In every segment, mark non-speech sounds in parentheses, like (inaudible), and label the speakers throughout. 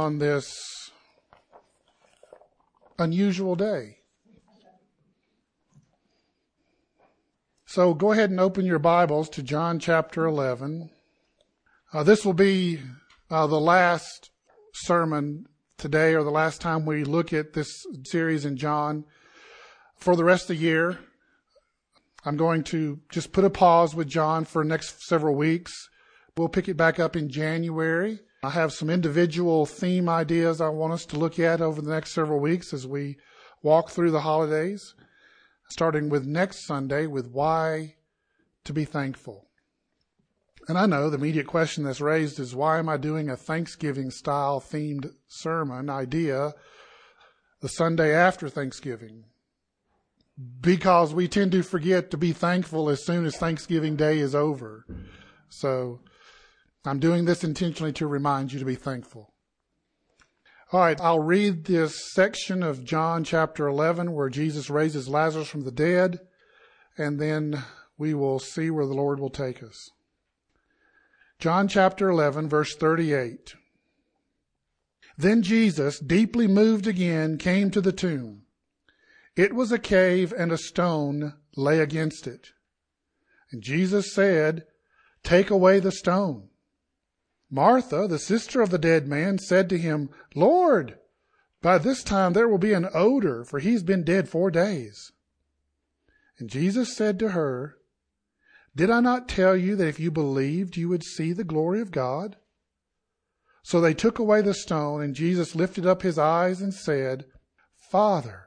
Speaker 1: On this unusual day. So go ahead and open your Bibles to John chapter 11. Uh, this will be uh, the last sermon today, or the last time we look at this series in John for the rest of the year. I'm going to just put a pause with John for the next several weeks We'll pick it back up in January. I have some individual theme ideas I want us to look at over the next several weeks as we walk through the holidays, starting with next Sunday with why to be thankful. And I know the immediate question that's raised is why am I doing a Thanksgiving style themed sermon idea the Sunday after Thanksgiving? Because we tend to forget to be thankful as soon as Thanksgiving Day is over. So I'm doing this intentionally to remind you to be thankful. All right, I'll read this section of John chapter 11 where Jesus raises Lazarus from the dead, and then we will see where the Lord will take us. John chapter 11, verse 38. Then Jesus, deeply moved again, came to the tomb. It was a cave, and a stone lay against it. And Jesus said, Take away the stone. Martha, the sister of the dead man, said to him, Lord, by this time there will be an odor, for he's been dead four days. And Jesus said to her, Did I not tell you that if you believed, you would see the glory of God? So they took away the stone, and Jesus lifted up his eyes and said, Father,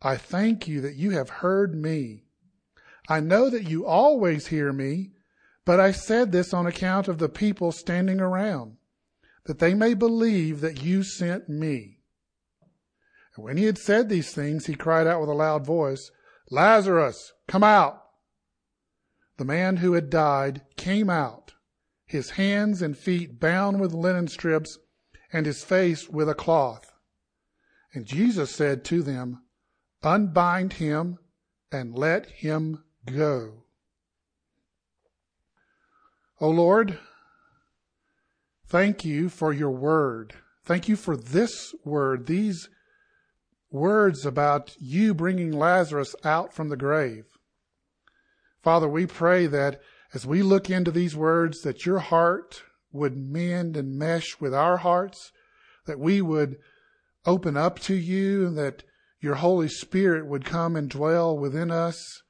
Speaker 1: I thank you that you have heard me. I know that you always hear me, but I said this on account of the people standing around, that they may believe that you sent me. And when he had said these things, he cried out with a loud voice, Lazarus, come out. The man who had died came out, his hands and feet bound with linen strips, and his face with a cloth. And Jesus said to them, Unbind him and let him go. O Lord, thank you for your word. Thank you for this word, these words about you bringing Lazarus out from the grave. Father, we pray that as we look into these words, that your heart would mend and mesh with our hearts, that we would open up to you, and that your Holy Spirit would come and dwell within us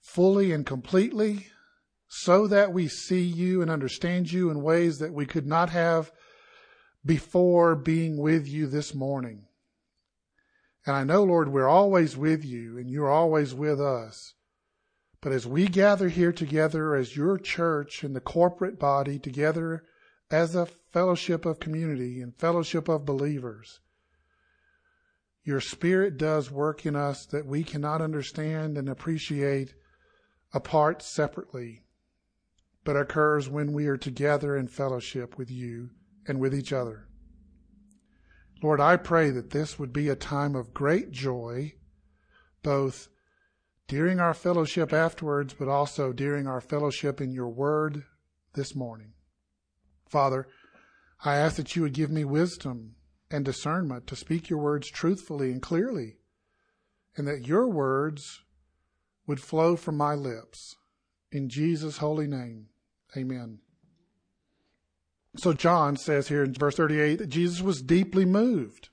Speaker 1: fully and completely so that we see you and understand you in ways that we could not have before being with you this morning. And I know, Lord, we're always with you and you're always with us. But as we gather here together as your church and the corporate body together as a fellowship of community and fellowship of believers, your spirit does work in us that we cannot understand and appreciate apart separately but occurs when we are together in fellowship with you and with each other. Lord, I pray that this would be a time of great joy, both during our fellowship afterwards, but also during our fellowship in your word this morning. Father, I ask that you would give me wisdom and discernment to speak your words truthfully and clearly, and that your words would flow from my lips. In Jesus' holy name. Amen. So John says here in verse 38 that Jesus was deeply moved.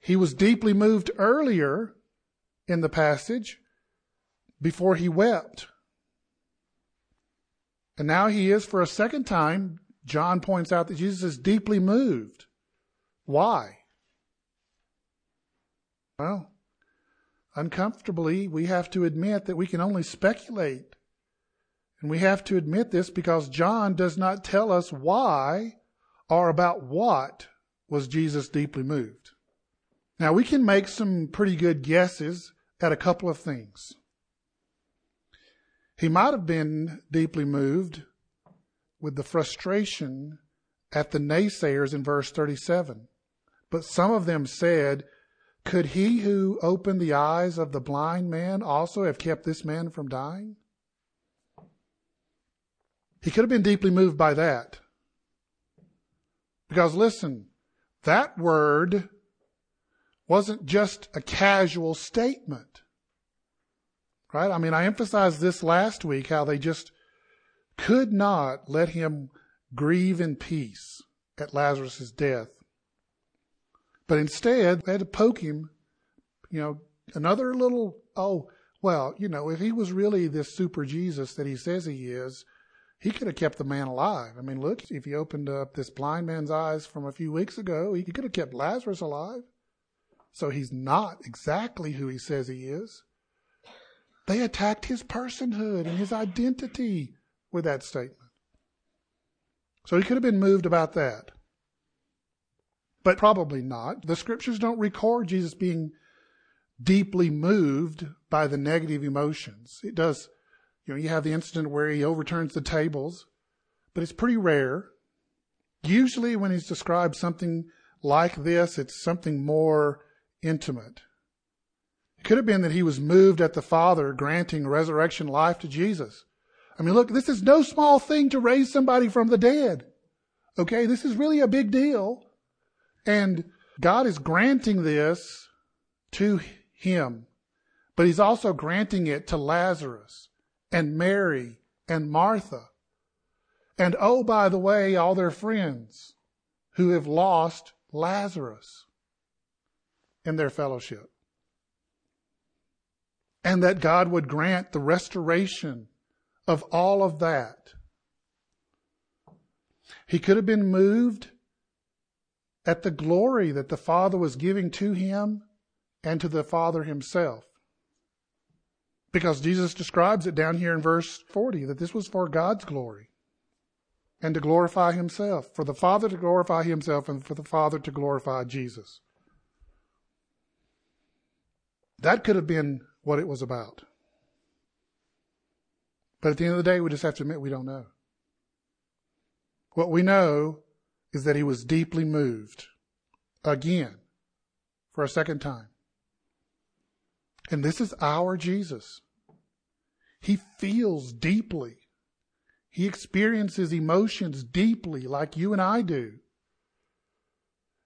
Speaker 1: He was deeply moved earlier in the passage before he wept. And now he is for a second time. John points out that Jesus is deeply moved. Why? Well, uncomfortably, we have to admit that we can only speculate and we have to admit this because John does not tell us why or about what was Jesus deeply moved. Now we can make some pretty good guesses at a couple of things. He might have been deeply moved with the frustration at the naysayers in verse 37. But some of them said, Could he who opened the eyes of the blind man also have kept this man from dying? He could have been deeply moved by that. Because listen, that word wasn't just a casual statement. Right? I mean, I emphasized this last week how they just could not let him grieve in peace at Lazarus' death. But instead, they had to poke him, you know, another little, oh, well, you know, if he was really this super Jesus that he says he is, he could have kept the man alive. I mean, look, if he opened up this blind man's eyes from a few weeks ago, he could have kept Lazarus alive. So he's not exactly who he says he is. They attacked his personhood and his identity with that statement. So he could have been moved about that. But probably not. The scriptures don't record Jesus being deeply moved by the negative emotions. It does, you know, you have the incident where he overturns the tables, but it's pretty rare. Usually when he's described something like this, it's something more intimate. It could have been that he was moved at the Father granting resurrection life to Jesus. I mean, look, this is no small thing to raise somebody from the dead. Okay, this is really a big deal. And God is granting this to him, but he's also granting it to Lazarus and Mary and Martha. And oh, by the way, all their friends who have lost Lazarus in their fellowship. And that God would grant the restoration of all of that. He could have been moved at the glory that the Father was giving to him and to the Father himself. Because Jesus describes it down here in verse 40 that this was for God's glory and to glorify himself, for the Father to glorify himself and for the Father to glorify Jesus. That could have been what it was about. But at the end of the day, we just have to admit we don't know. What we know is that he was deeply moved again for a second time. And this is our Jesus. He feels deeply. He experiences emotions deeply like you and I do.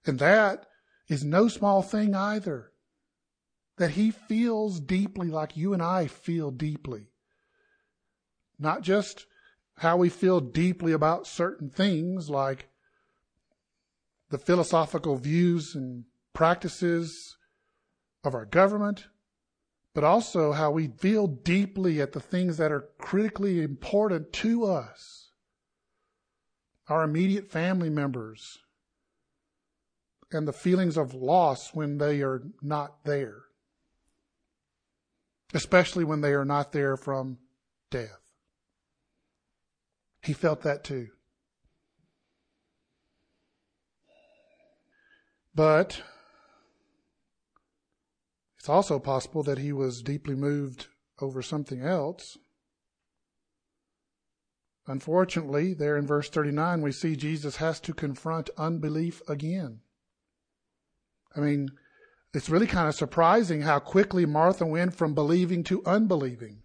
Speaker 1: And that is no small thing either. That he feels deeply like you and I feel deeply. Not just how we feel deeply about certain things like the philosophical views and practices of our government, but also how we feel deeply at the things that are critically important to us, our immediate family members, and the feelings of loss when they are not there, especially when they are not there from death. He felt that too. But it's also possible that he was deeply moved over something else. Unfortunately, there in verse 39, we see Jesus has to confront unbelief again. I mean, it's really kind of surprising how quickly Martha went from believing to unbelieving.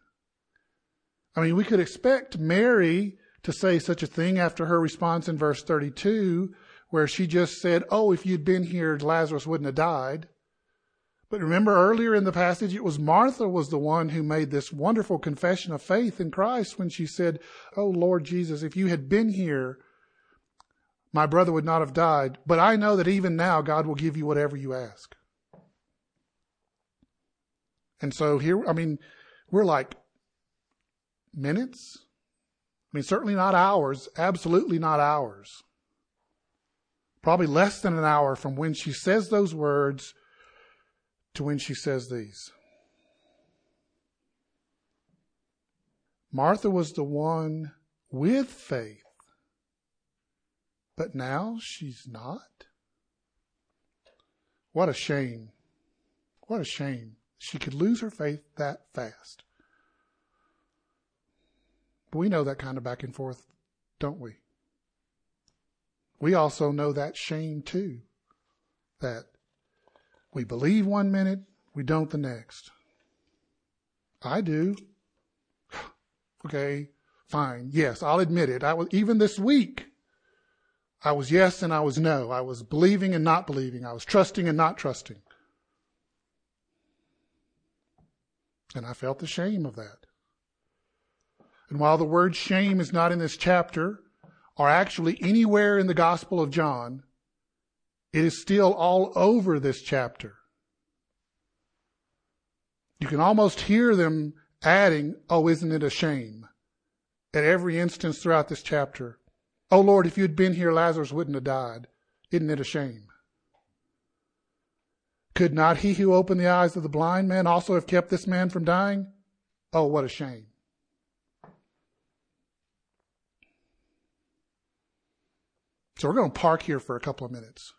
Speaker 1: I mean, we could expect Mary to say such a thing after her response in verse 32, where she just said, Oh, if you'd been here, Lazarus wouldn't have died. But remember earlier in the passage, it was Martha was the one who made this wonderful confession of faith in Christ when she said, Oh Lord Jesus, if you had been here, my brother would not have died. But I know that even now God will give you whatever you ask. And so here, I mean, we're like minutes, I mean, certainly not hours, absolutely not hours. Probably less than an hour from when she says those words to when she says these. Martha was the one with faith, but now she's not. What a shame. What a shame. She could lose her faith that fast. We know that kind of back and forth, don't we? We also know that shame too. That we believe one minute, we don't the next. I do. (sighs) Okay, fine. Yes, I'll admit it. I was even this week. I was yes and I was no. I was believing and not believing. I was trusting and not trusting. And I felt the shame of that. And while the word shame is not in this chapter, or actually anywhere in the Gospel of John, it is still all over this chapter. You can almost hear them adding, Oh, isn't it a shame? At every instance throughout this chapter. Oh Lord, if you'd been here, Lazarus wouldn't have died. Isn't it a shame? Could not he who opened the eyes of the blind man also have kept this man from dying? Oh, what a shame. So we're going to park here for a couple of minutes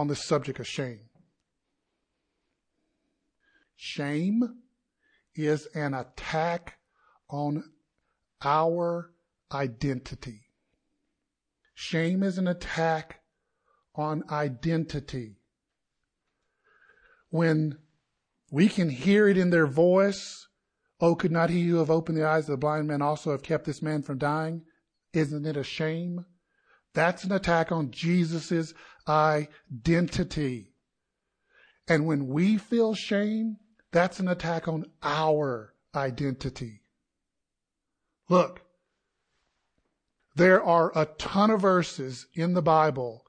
Speaker 1: on this subject of shame. Shame is an attack on our identity. Shame is an attack on identity. When we can hear it in their voice, oh, could not he who have opened the eyes of the blind man also have kept this man from dying? Isn't it a shame? That's an attack on Jesus' identity. And when we feel shame, that's an attack on our identity. Look, there are a ton of verses in the Bible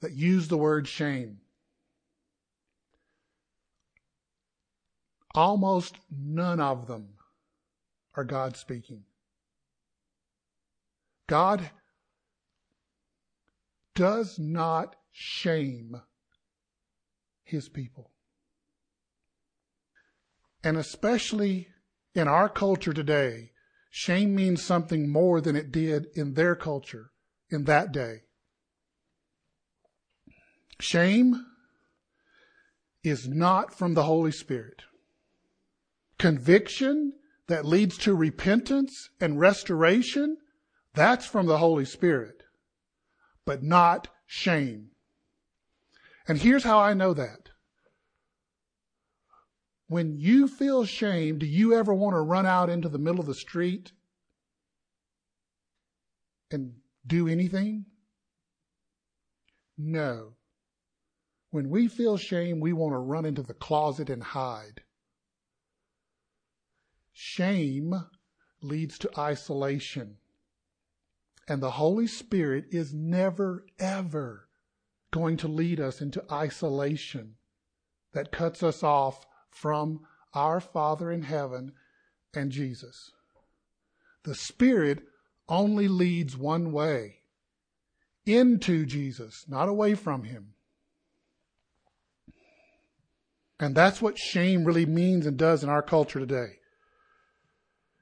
Speaker 1: that use the word shame. Almost none of them are God speaking. God does not shame his people. And especially in our culture today, Shame means something more than it did in their culture in that day. Shame is not from the Holy Spirit. Conviction that leads to repentance and restoration, that's from the Holy Spirit, but not shame. And here's how I know that. When you feel shame, do you ever want to run out into the middle of the street and do anything? No. When we feel shame, we want to run into the closet and hide. Shame leads to isolation. And the Holy Spirit is never, ever going to lead us into isolation that cuts us off from our Father in heaven and Jesus. The Spirit only leads one way into Jesus, not away from Him. And that's what shame really means and does in our culture today.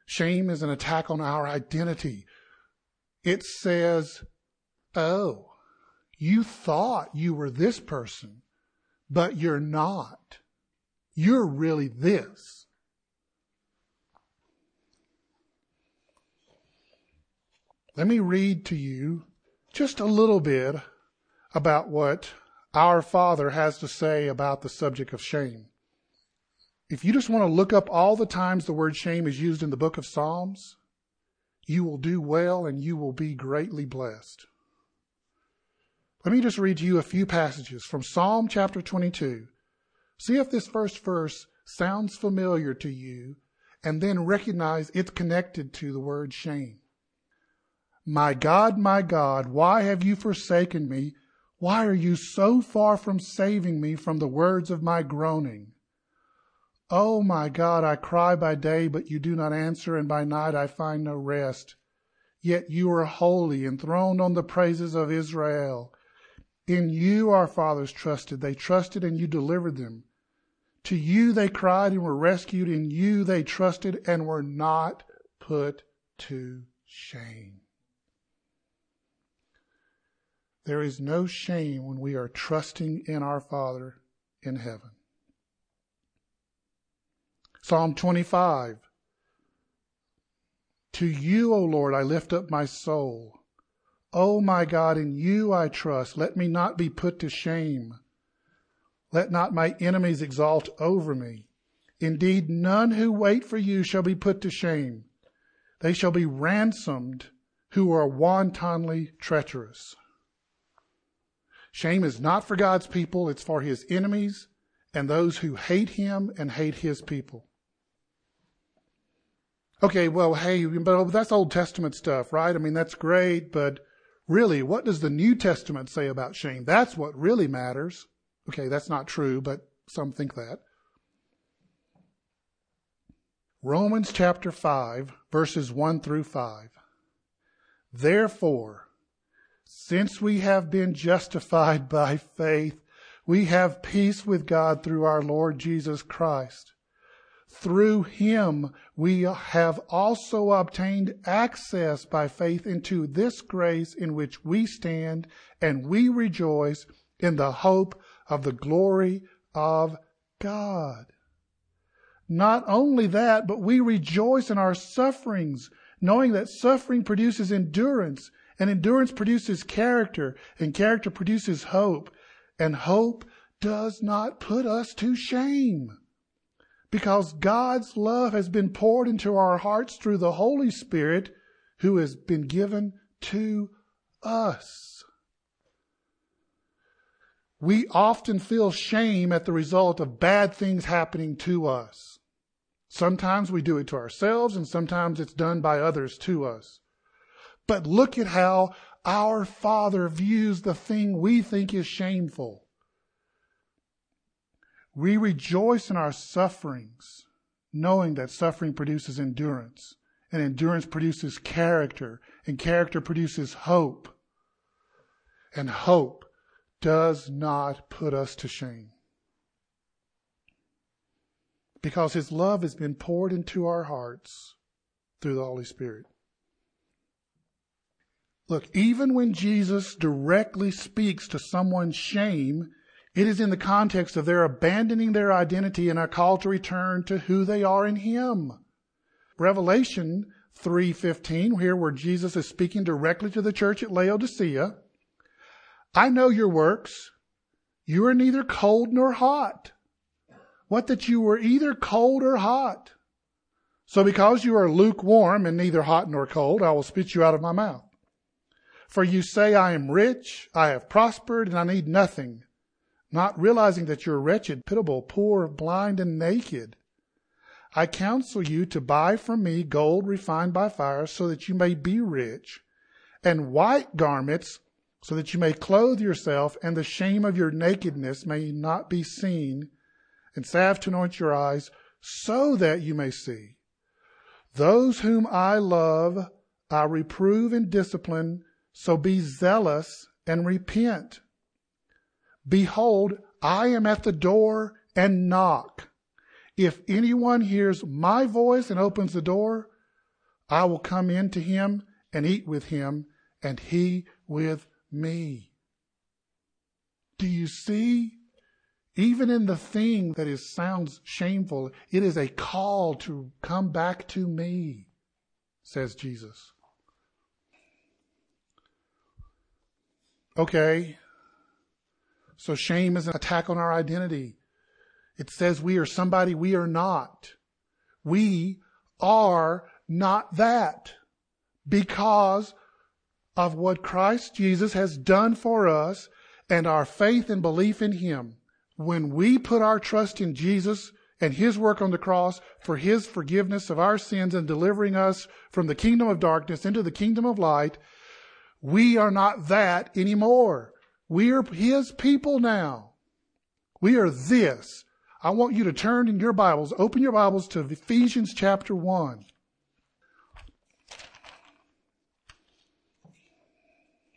Speaker 1: Shame is an attack on our identity. It says, oh, you thought you were this person, but you're not. You're really this. Let me read to you just a little bit about what our Father has to say about the subject of shame. If you just want to look up all the times the word shame is used in the book of Psalms, you will do well and you will be greatly blessed. Let me just read to you a few passages from Psalm chapter 22, See if this first verse sounds familiar to you and then recognize it's connected to the word shame. My God, my God, why have you forsaken me? Why are you so far from saving me from the words of my groaning? Oh my God, I cry by day, but you do not answer, and by night I find no rest. Yet you are holy, enthroned on the praises of Israel. In you our fathers trusted. They trusted and you delivered them. To you they cried and were rescued. In you they trusted and were not put to shame. There is no shame when we are trusting in our Father in heaven. Psalm 25. To you, O Lord, I lift up my soul. O my God, in you I trust. Let me not be put to shame. Let not my enemies exalt over me. Indeed, none who wait for you shall be put to shame. They shall be ransomed who are wantonly treacherous. Shame is not for God's people, it's for his enemies and those who hate him and hate his people. Okay, well, hey, but that's Old Testament stuff, right? I mean, that's great, but really, what does the New Testament say about shame? That's what really matters. Okay, that's not true, but some think that. Romans chapter 5, verses 1 through 5. Therefore, since we have been justified by faith, we have peace with God through our Lord Jesus Christ. Through him we have also obtained access by faith into this grace in which we stand, and we rejoice in the hope of the glory of God. Not only that, but we rejoice in our sufferings, knowing that suffering produces endurance, and endurance produces character, and character produces hope, and hope does not put us to shame because God's love has been poured into our hearts through the Holy Spirit who has been given to us. We often feel shame at the result of bad things happening to us. Sometimes we do it to ourselves and sometimes it's done by others to us. But look at how our Father views the thing we think is shameful. We rejoice in our sufferings, knowing that suffering produces endurance, and endurance produces character, and character produces hope. And hope does not put us to shame. Because his love has been poured into our hearts through the Holy Spirit. Look, even when Jesus directly speaks to someone's shame, it is in the context of their abandoning their identity and a call to return to who they are in Him. Revelation 3:15 here where Jesus is speaking directly to the church at Laodicea. I know your works. You are neither cold nor hot. What that you were either cold or hot. So because you are lukewarm and neither hot nor cold, I will spit you out of my mouth. For you say, I am rich, I have prospered, and I need nothing not realizing that you're wretched, pitiable, poor, blind, and naked. I counsel you to buy from me gold refined by fire so that you may be rich, and white garments so that you may clothe yourself and the shame of your nakedness may not be seen, and salve to anoint your eyes so that you may see. Those whom I love, I reprove and discipline, so be zealous and repent. Behold, I am at the door and knock. If anyone hears my voice and opens the door, I will come in to him and eat with him, and he with me. Do you see? Even in the thing that is sounds shameful, it is a call to come back to me, says Jesus. Okay, so shame is an attack on our identity. It says we are somebody we are not. We are not that because of what Christ Jesus has done for us and our faith and belief in Him. When we put our trust in Jesus and His work on the cross for His forgiveness of our sins and delivering us from the kingdom of darkness into the kingdom of light, we are not that anymore. We are His people now. We are this. I want you to turn in your Bibles, open your Bibles to Ephesians chapter 1.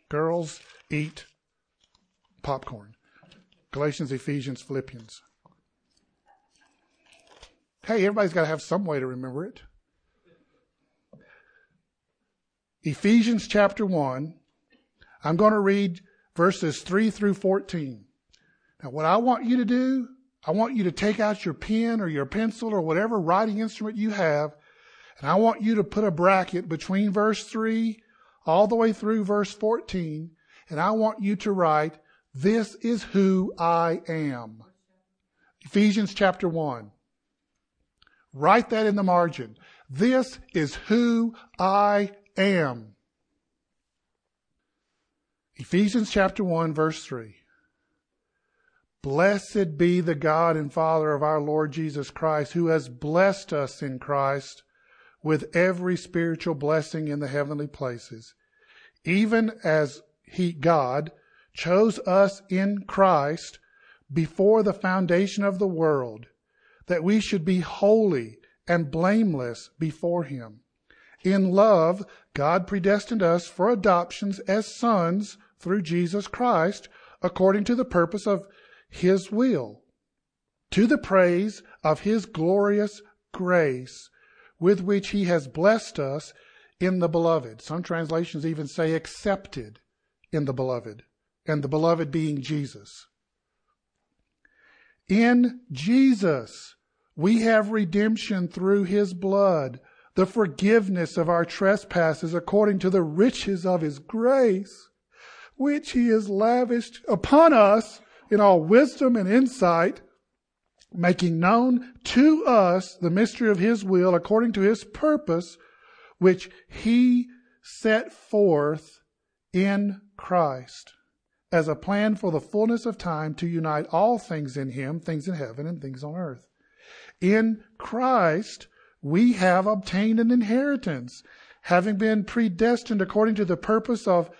Speaker 1: Girls eat popcorn. Galatians, Ephesians, Philippians. Hey, everybody's got to have some way to remember it. Ephesians chapter 1. I'm going to read verses 3 through 14. Now, what I want you to do, I want you to take out your pen or your pencil or whatever writing instrument you have, and I want you to put a bracket between verse 3 all the way through verse 14, and I want you to write, This is who I am. Ephesians chapter 1. Write that in the margin. This is who I am. Ephesians chapter 1 verse 3. Blessed be the God and Father of our Lord Jesus Christ, who has blessed us in Christ with every spiritual blessing in the heavenly places, even as he, God, chose us in Christ before the foundation of the world, that we should be holy and blameless before him. In love, God predestined us for adoptions as sons through Jesus Christ, according to the purpose of his will, to the praise of his glorious grace with which he has blessed us in the beloved. Some translations even say accepted in the beloved, and the beloved being Jesus. In Jesus, we have redemption through his blood, the forgiveness of our trespasses according to the riches of his grace, which he has lavished upon us in all wisdom and insight, making known to us the mystery of his will according to his purpose, which he set forth in Christ as a plan for the fullness of time to unite all things in him, things in heaven and things on earth. In Christ, we have obtained an inheritance, having been predestined according to the purpose of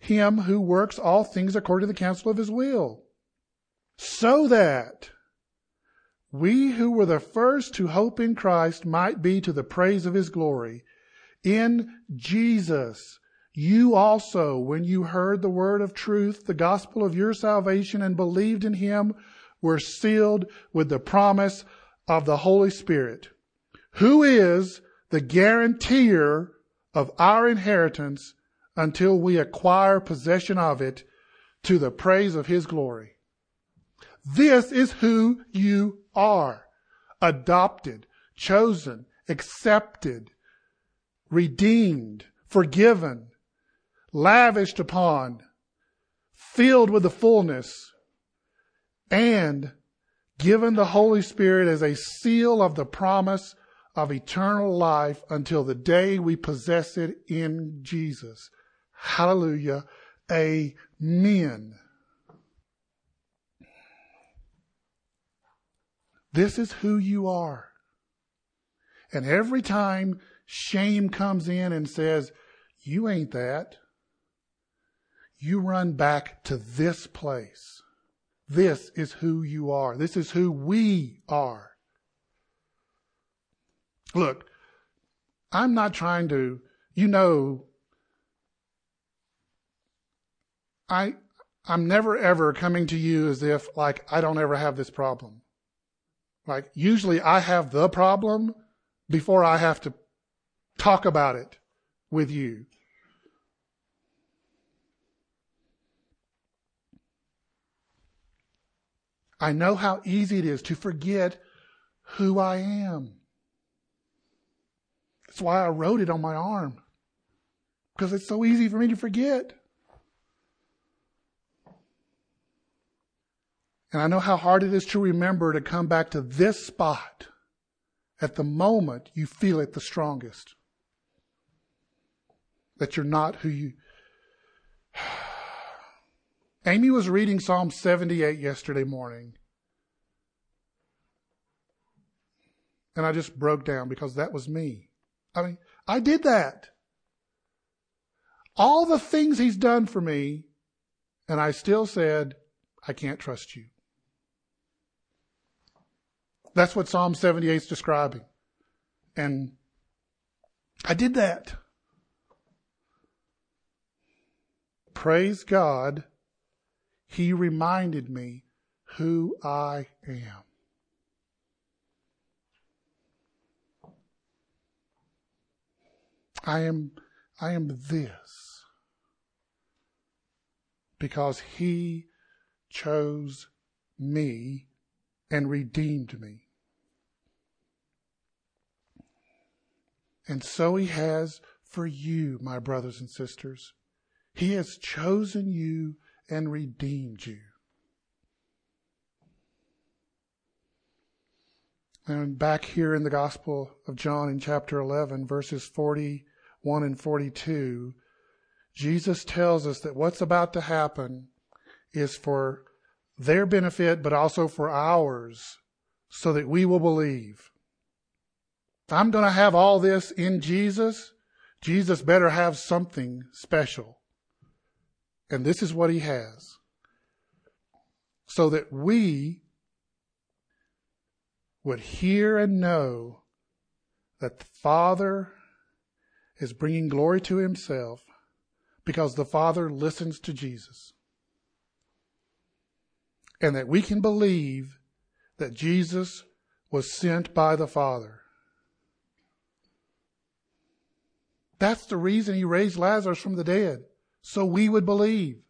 Speaker 1: him who works all things according to the counsel of his will so that we who were the first to hope in Christ might be to the praise of his glory. In Jesus, you also, when you heard the word of truth, the gospel of your salvation, and believed in him, were sealed with the promise of the Holy Spirit, who is the guarantor of our inheritance until we acquire possession of it to the praise of his glory. This is who you are. Adopted, chosen, accepted, redeemed, forgiven, lavished upon, filled with the fullness, and given the Holy Spirit as a seal of the promise of eternal life until the day we possess it in Jesus. Hallelujah. Amen. This is who you are. And every time shame comes in and says, You ain't that, you run back to this place. This is who you are. This is who we are. Look, I'm not trying to, you know, I, I'm never ever coming to you as if like I don't ever have this problem. Like, usually I have the problem before I have to talk about it with you. I know how easy it is to forget who I am. That's why I wrote it on my arm. Because it's so easy for me to forget. And I know how hard it is to remember to come back to this spot at the moment you feel it the strongest. That you're not who you. (sighs) Amy was reading Psalm 78 yesterday morning. And I just broke down because that was me. I mean, I did that. All the things he's done for me, and I still said, I can't trust you. That's what Psalm 78 is describing. And I did that. Praise God, He reminded me who I am. I am, I am this because He chose me and redeemed me. And so he has for you, my brothers and sisters. He has chosen you and redeemed you. And back here in the Gospel of John in chapter 11, verses 41 and 42, Jesus tells us that what's about to happen is for their benefit, but also for ours, so that we will believe. I'm going to have all this in Jesus, Jesus better have something special. And this is what he has. So that we would hear and know that the Father is bringing glory to himself because the Father listens to Jesus. And that we can believe that Jesus was sent by the Father. That's the reason he raised Lazarus from the dead, so we would believe.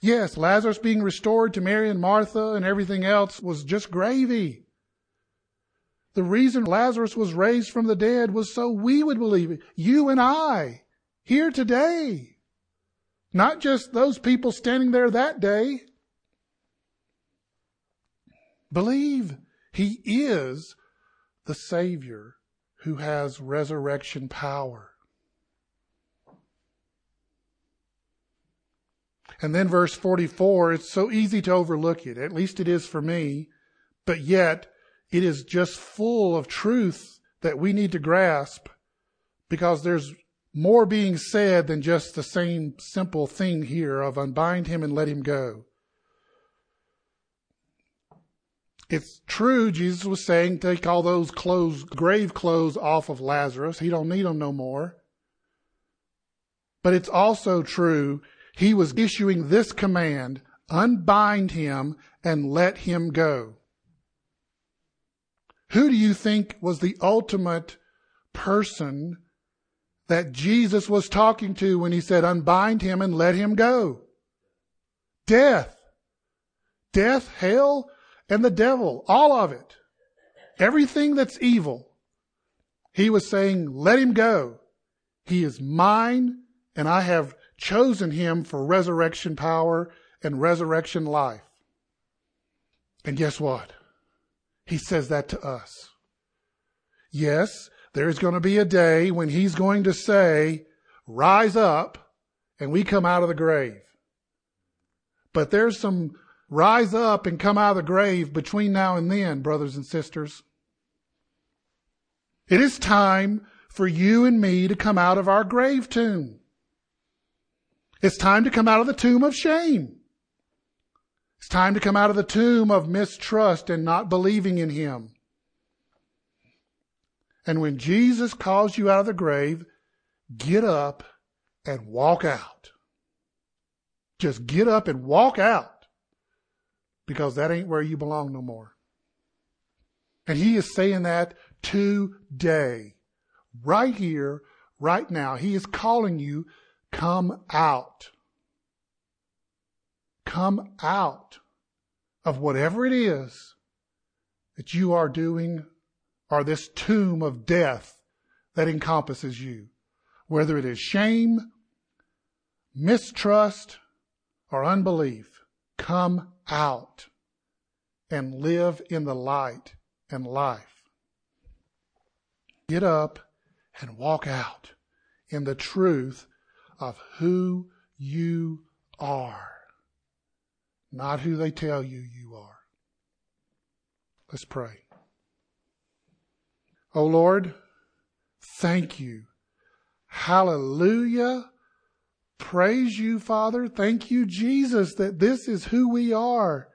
Speaker 1: Yes, Lazarus being restored to Mary and Martha and everything else was just gravy. The reason Lazarus was raised from the dead was so we would believe it. You and I, here today. Not just those people standing there that day. Believe he is the Savior who has resurrection power. And then verse 44, it's so easy to overlook it. At least it is for me. But yet, it is just full of truth that we need to grasp because there's more being said than just the same simple thing here of unbind him and let him go. It's true, Jesus was saying, take all those clothes, grave clothes off of Lazarus. He don't need them no more. But it's also true, he was issuing this command, unbind him and let him go. Who do you think was the ultimate person that Jesus was talking to when he said, unbind him and let him go? Death. Death, hell, and the devil. All of it. Everything that's evil. He was saying, let him go. He is mine and I have chosen him for resurrection power and resurrection life. And guess what? He says that to us. Yes, there's going to be a day when he's going to say, rise up, and we come out of the grave. But there's some rise up and come out of the grave between now and then, brothers and sisters. It is time for you and me to come out of our grave tomb. It's time to come out of the tomb of shame. It's time to come out of the tomb of mistrust and not believing in Him. And when Jesus calls you out of the grave, get up and walk out. Just get up and walk out because that ain't where you belong no more. And He is saying that today, right here, right now. He is calling you, come out. Come out of whatever it is that you are doing or this tomb of death that encompasses you. Whether it is shame, mistrust, or unbelief, come out and live in the light and life. Get up and walk out in the truth of who you are not who they tell you you are. Let's pray. Oh Lord, thank you. Hallelujah. Praise you, Father. Thank you, Jesus, that this is who we are,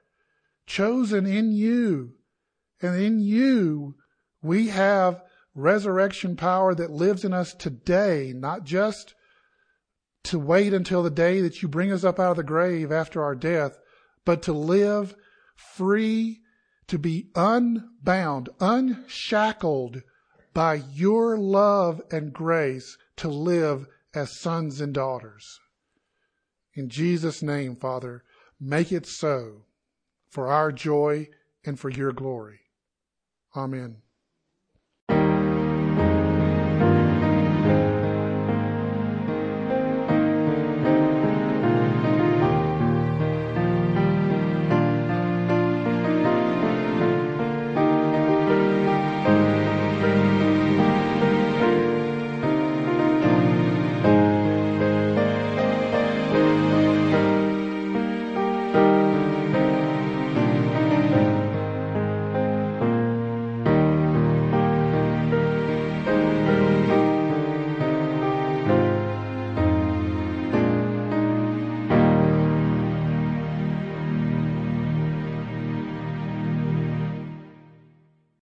Speaker 1: chosen in you. And in you, we have resurrection power that lives in us today, not just to wait until the day that you bring us up out of the grave after our death, but to live free, to be unbound, unshackled by your love and grace to live as sons and daughters. In Jesus' name, Father, make it so for our joy and for your glory. Amen.